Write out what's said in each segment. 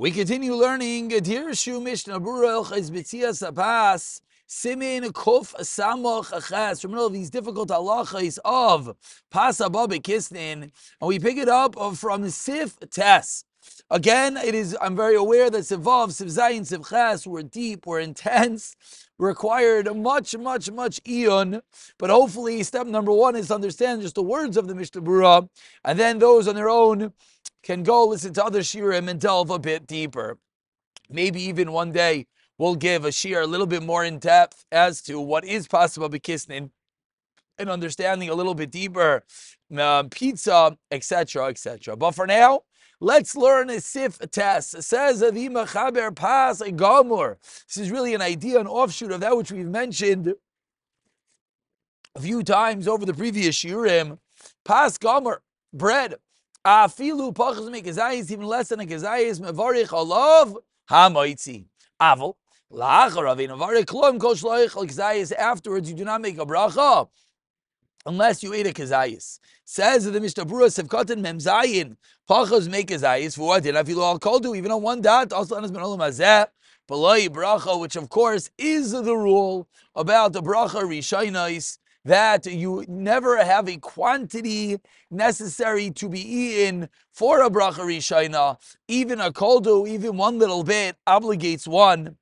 We continue learning Dirshu Mishnah Berurah Elchais Betzias Hapas Siman Kuf Samoch Achas. From all of these difficult halachas of Pas Kisnin, and we pick it up from Sif Tes. Again, it is. I'm very aware that Sivav, Siv Zayin, Siv Ches were deep, were intense, required much, much, much eon. But hopefully, step number one is to understand just the words of the Mishnah Berurah, and then those on their own can go listen to other shirim and delve a bit deeper. Maybe even one day we'll give a shir a little bit more in depth as to what is possible bekisnin and understanding a little bit deeper uh, pizza, etc., etc. But for now, let's learn a sif test. Says the mechaber pas a gamur. This is really an idea, an offshoot of that which we've mentioned a few times over the previous shirim. Pas gamur, bread. Afilu pachas mekazayis, even less than a kazayis, mevarich alav ha'moitzi. Aval, la'achar avin avarich klom kol shloich al kazayis, afterwards you do not make a bracha, unless you ate a kazayis. Says the Mishnah Berurah Sevkatan Memzayin, pachas make kazayis, for what did Afilu al kol do, even on one dot, also on his ben olam hazeh, Balai bracha, which of course is the rule about the bracha rishaynais, that you never have a quantity necessary to be eaten for a bracha rishayna. Even a koldo, even one little bit, obligates one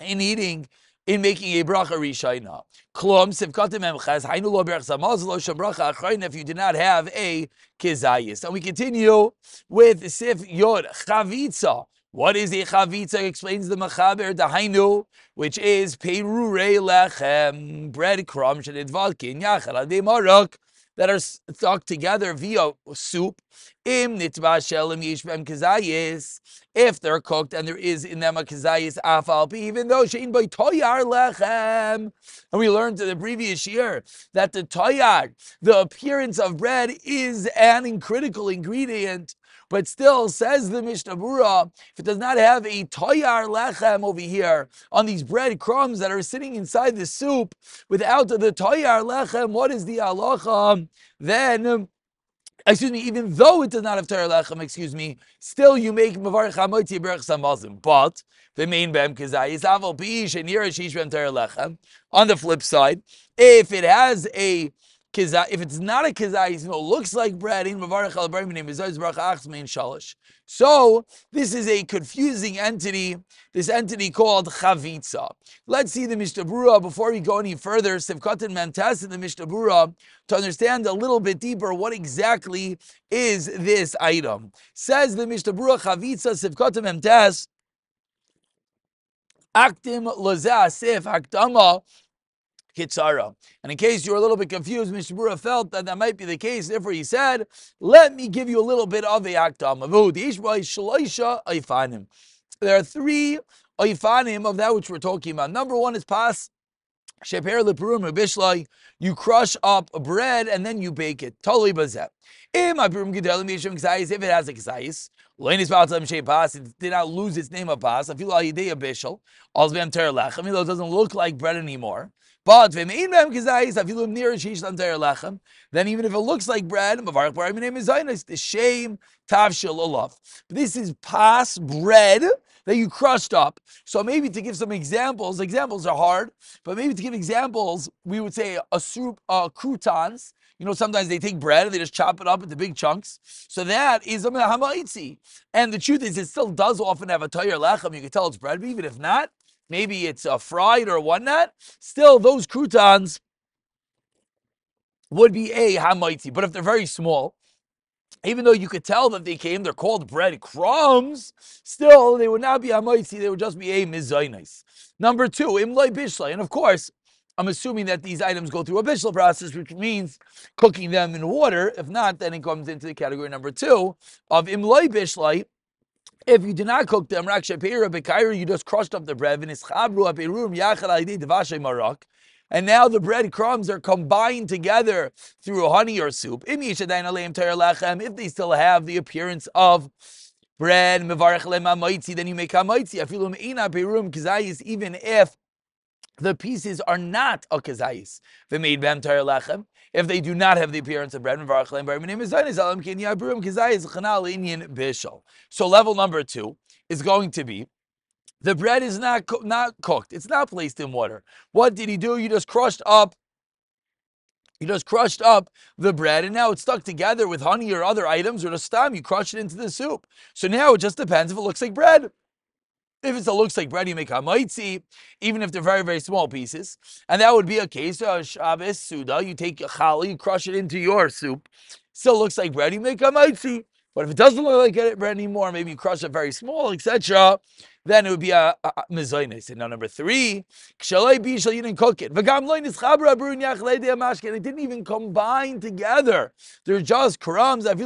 in eating in making a bracha rishayna. Klom sivkatim emches hainu lo berach samaz lo shabracha achrein if you did not have a kizayis. And we continue with sif yod chavitza. What is a chavitza? Explains the Machaber Dahainu, which is perure lechem, bread crumbs, and shedidvalkin yachal marok that are stuck together via soup. Im nitba shelim yishbem kazayis. If they're cooked and there is in them a kazayis afal, even though shein by toyar lechem. And we learned in the previous year that the toyar, the appearance of bread, is an critical ingredient but still, says the Mishnah Berurah, if it does not have a toyar lechem over here on these bread crumbs that are sitting inside the soup, without the toyar lechem, what is the halacha? Then excuse me, even though it does not have Toyar Lechem, excuse me, still you make Mavar Chamoiti Berach Samazim. But the main Bem Kazai is Aval Pish and Yirashish Ben Torah Lechem. On the flip side, if it has a if it's not a kizayis, you oh, know, looks like bread, in So this is a confusing entity, this entity called chavitza. Let's see the Mishnah before we go any further, Sivkatan Mantas in the Mishnah to understand a little bit deeper what exactly is this item. Says the Mishnah chavitza Sivkatan Mantas, Aktim Lazah Sif Hakdama Kitzara. And in case you're a little bit confused, Mishnah Berurah felt that that might be the case. Therefore, he said, let me give you a little bit of the a akdam. There are three oifanim of that which we're talking about. Number one is pas Sheper lepurum bishlai. You crush up bread and then you bake it. Totally bazet. If it has a it did not lose its name of pas. Even though it doesn't look like bread anymore. But then even if it looks like bread, the shame olav. This is pas bread that you crushed up. So maybe to give some examples, examples are hard, but maybe to give examples, we would say a soup, uh, croutons. You know, sometimes they take bread and they just chop it up into big chunks. So that is a hamaitzi. And the truth is, it still does often have a tayar lechem. You can tell it's bread, but even if not, maybe it's a fried or whatnot, still those croutons would be a hamaiti. But if they're very small, even though you could tell that they came, they're called bread crumbs, still they would not be hamaiti, they would just be a mizaynais. Number two, imlay bishlay. And of course, I'm assuming that these items go through a bishla process, which means cooking them in water. If not, then it comes into the category number two of imlay bishlay, if you do not cook them, Rakshapira, Bekaira, you just crushed up the bread, and now the bread crumbs are combined together through honey or soup. If they still have the appearance of bread, then you make hamaitzi. Even if the pieces are not a kazayis. They made bem lechem. If they do not have the appearance of bread, so level number two is going to be the bread is not not cooked. It's not placed in water. What did he do? You just crushed up you just crushed up the bread and now it's stuck together with honey or other items or the stam. You crush it into the soup. So now it just depends if it looks like bread. If it looks like bread, you make hamaitzi, even if they're very, very small pieces. And that would be a case of Shabbos Suda. You take a challah, you crush it into your soup. Still looks like bread, you make hamaitzi. But if it doesn't look like bread anymore, maybe you crush it very small, etc then it would be a, a, mezainis. And now number three, bishal, you didn't cook it. V'gam. It didn't even combine together. They're just crumbs. If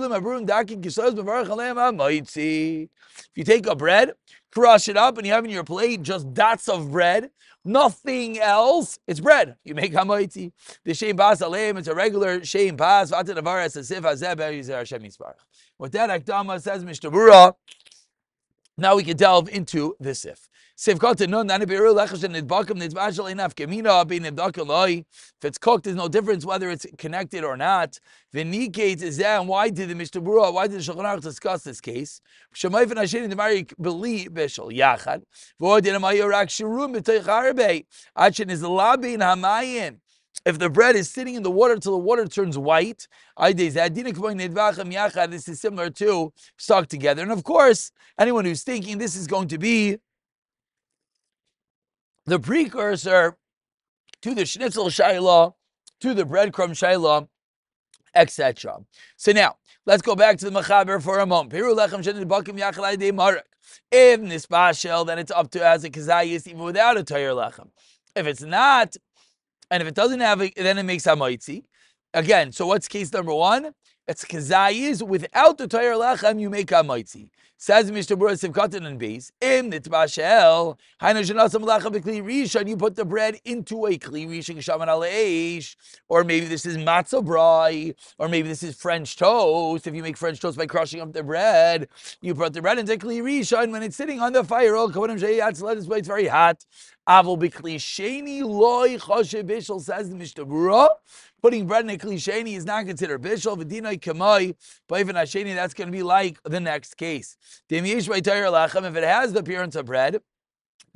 you take a bread, crush it up, and you have in your plate just dots of bread, nothing else, it's bread. You make hamaitzi. The shem pas aleim, it's a regular shem pas. V'atin avar es asif hazeh be'yizer Hashem yisbarach. With that, Akdama says, Mishnah Berurah, now we can delve into this if. If it's cooked, there's no difference whether it's connected or not. The V'niket is that, and why did the Mishnah why did the Shulchan Aruch discuss this case? The yachad. If the bread is sitting in the water till the water turns white, this is similar to stuck together. And of course, anyone who's thinking this is going to be the precursor to the schnitzel shayla, to the breadcrumb shayla, etc. So now, let's go back to the Machaber for a moment. If nispashel, then it's up to as a kazayis even without a tayr lechem. If it's not, and if it doesn't have it, then it makes hamaitzi. Again, so what's case number one? It's kazayis without the tayr lechem, you make hamaitzi. Says Mishnah Berurah Sivkatan and Beis, Im nitbashel, hainu shenasam lechem b'kli rishon, you put the bread into a kli rishon shaman aleish, or maybe this is matzah brei, or maybe this is French toast. If you make French toast by crushing up the bread, you put the bread into kli rishon when it's sitting on the fire. Oh, it's very hot. Avol b'kli sheni loy choshe bishul says the Mishnah Berurah. Putting bread in a klisheni is not considered bishul. V'dinay kamay, but even sheni, that's going to be like the next case. If it has the appearance of bread,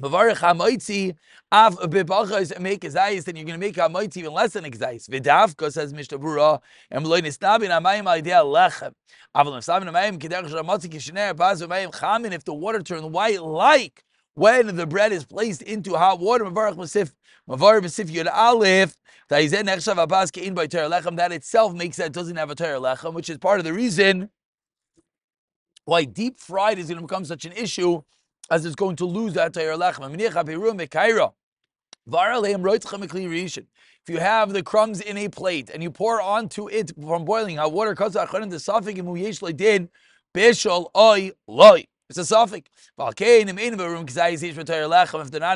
Mavarich ha'moitzi av bibachos and make zayis, then you're going to make ha'moitzi even less than a zayis. V'davka says Mishnah Berurah, and loy nistabin ha'mayim alidei lechem. Aval nistabin ha'mayim kederach shamotzi kishnei baz ha'mayim chamin. If the water turns white like when the bread is placed into hot water, Mavarich Masif, Mavar Masif Yud Aleph, that itself makes that doesn't have a Toyar Lechem, which is part of the reason why deep fried is going to become such an issue as it's going to lose that Toyar Lechem. If you have the crumbs in a plate and you pour onto it from boiling hot water, bishol oy loy. It's a suffix. If they're not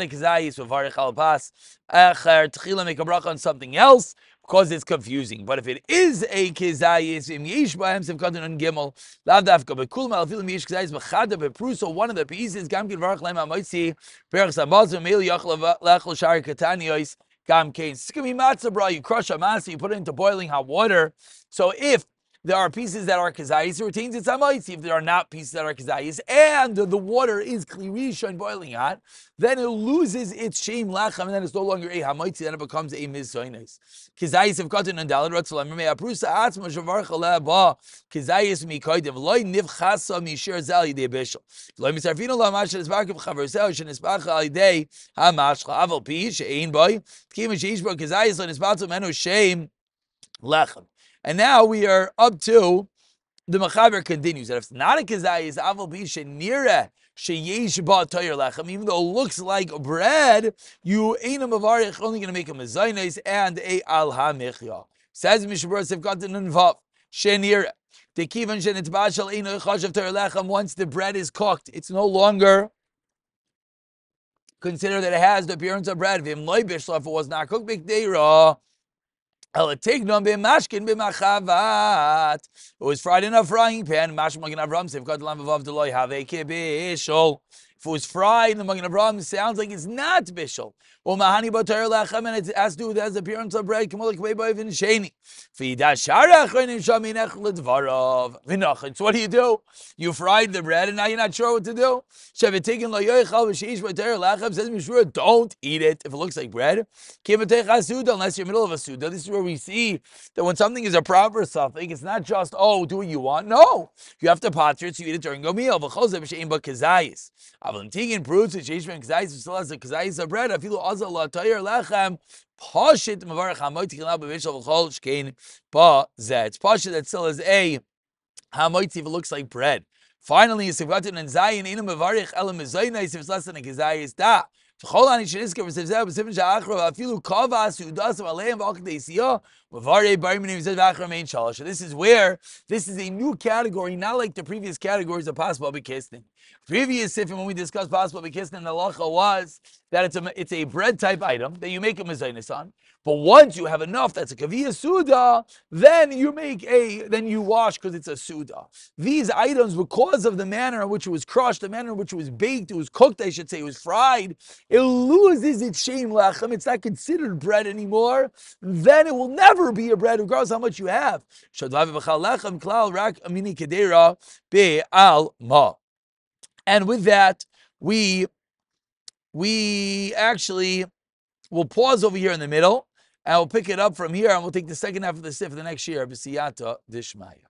in kazayis v'varich al pas, echer tchila make a bracha on something else because it's confusing. But if it is a kizayis im yish b'hem sev kadon on gimel lav dafka bekul mal fil yish kizayis b'chada b'pruso one of the pieces gam kin varich leim amoitzi berach samaz v'meil yachal lechol shar katanios gam kain. Going matzah brei. You crush a matzah, you put it into boiling hot water. So if there are pieces that are kazayis, it retains its amaitzi. If there are not pieces that are kazayis, and the water is klirisha and boiling hot, then it loses its shame lachem, and then it's no longer a hamaitzi, then it becomes a mizoines. Kazayis have gotten and dalad ratzalam me aprusa atzma shavar chala ba kazayis mi koidim loy nivchasa mi shir zal yidei bishul loy misarfino la mash nisbach b'chaver sel shenisbach al yidei hamashcha aval pi she'ein boy kima sheishbo kazayis lo nisbach menu shame lechem. And now we are up to the Machaber continues that if it's not a kazayis, aval bisha nira ba toyer lechem, even though it looks like bread, you ain't a mavarich only going to make a mezainis and a al hamichya. Says Mishnah Berurah Sefkat Nunvav shenira. Tekivan shenitbashal ino chashav toyer lechem. Once the bread is cooked, it's no longer consider that it has the appearance of bread. Vim loibish, if it was not cooked, it was fried in a frying pan. Kibishol. If it was fried in the Magen Avraham, sounds like it's not bishul. Well, mahani batar lechem, and it has to do with the appearance of bread. Kamolik beiboiv and sheni. So what do you do? You fried the bread, and now you're not sure what to do. Shavitikin lo yoichal v'sheish batar lechem says Mishra, don't eat it if it looks like bread. Unless you're in the middle of a suda. This is where we see that when something is a proper something, it's not just oh, do what you want. No, you have to posture it so you eat it during a meal. V'chozev b'shein b'kazayis. Avalantigin proves that sheish ben kazayis a kazayis of bread. Afilu azal mavarach v'chol. It's pashit that still has a hamoyti if it looks like bread. Finally, Sivgatin and Zayin in a Mavarich Elam Zaynais if it's less than a Kazayis da. Chol ani sheniska v'sevzeh b'sivin sha'achra v'afilu kavas u'das v'aleim v'akdeisiyah v'varei This is where, this is a new category, not like the previous categories of possible bekisnin. Previous sifim, when we discussed possible bekisnin, the halacha was that it's a, it's a bread type item that you make a mezainis on. But once you have enough, that's a kaviyah suda, then you make a, then you wash because it's a suda. These items, because of the manner in which it was crushed, the manner in which it was baked, it was cooked, I should say, it was fried, it loses its shame lechem. It's not considered bread anymore. Then it will never be a bread, regardless how much you have. And with that, we we actually will pause over here in the middle and we'll pick it up from here and we'll take the second half of the sif for the next year. Dishmaya.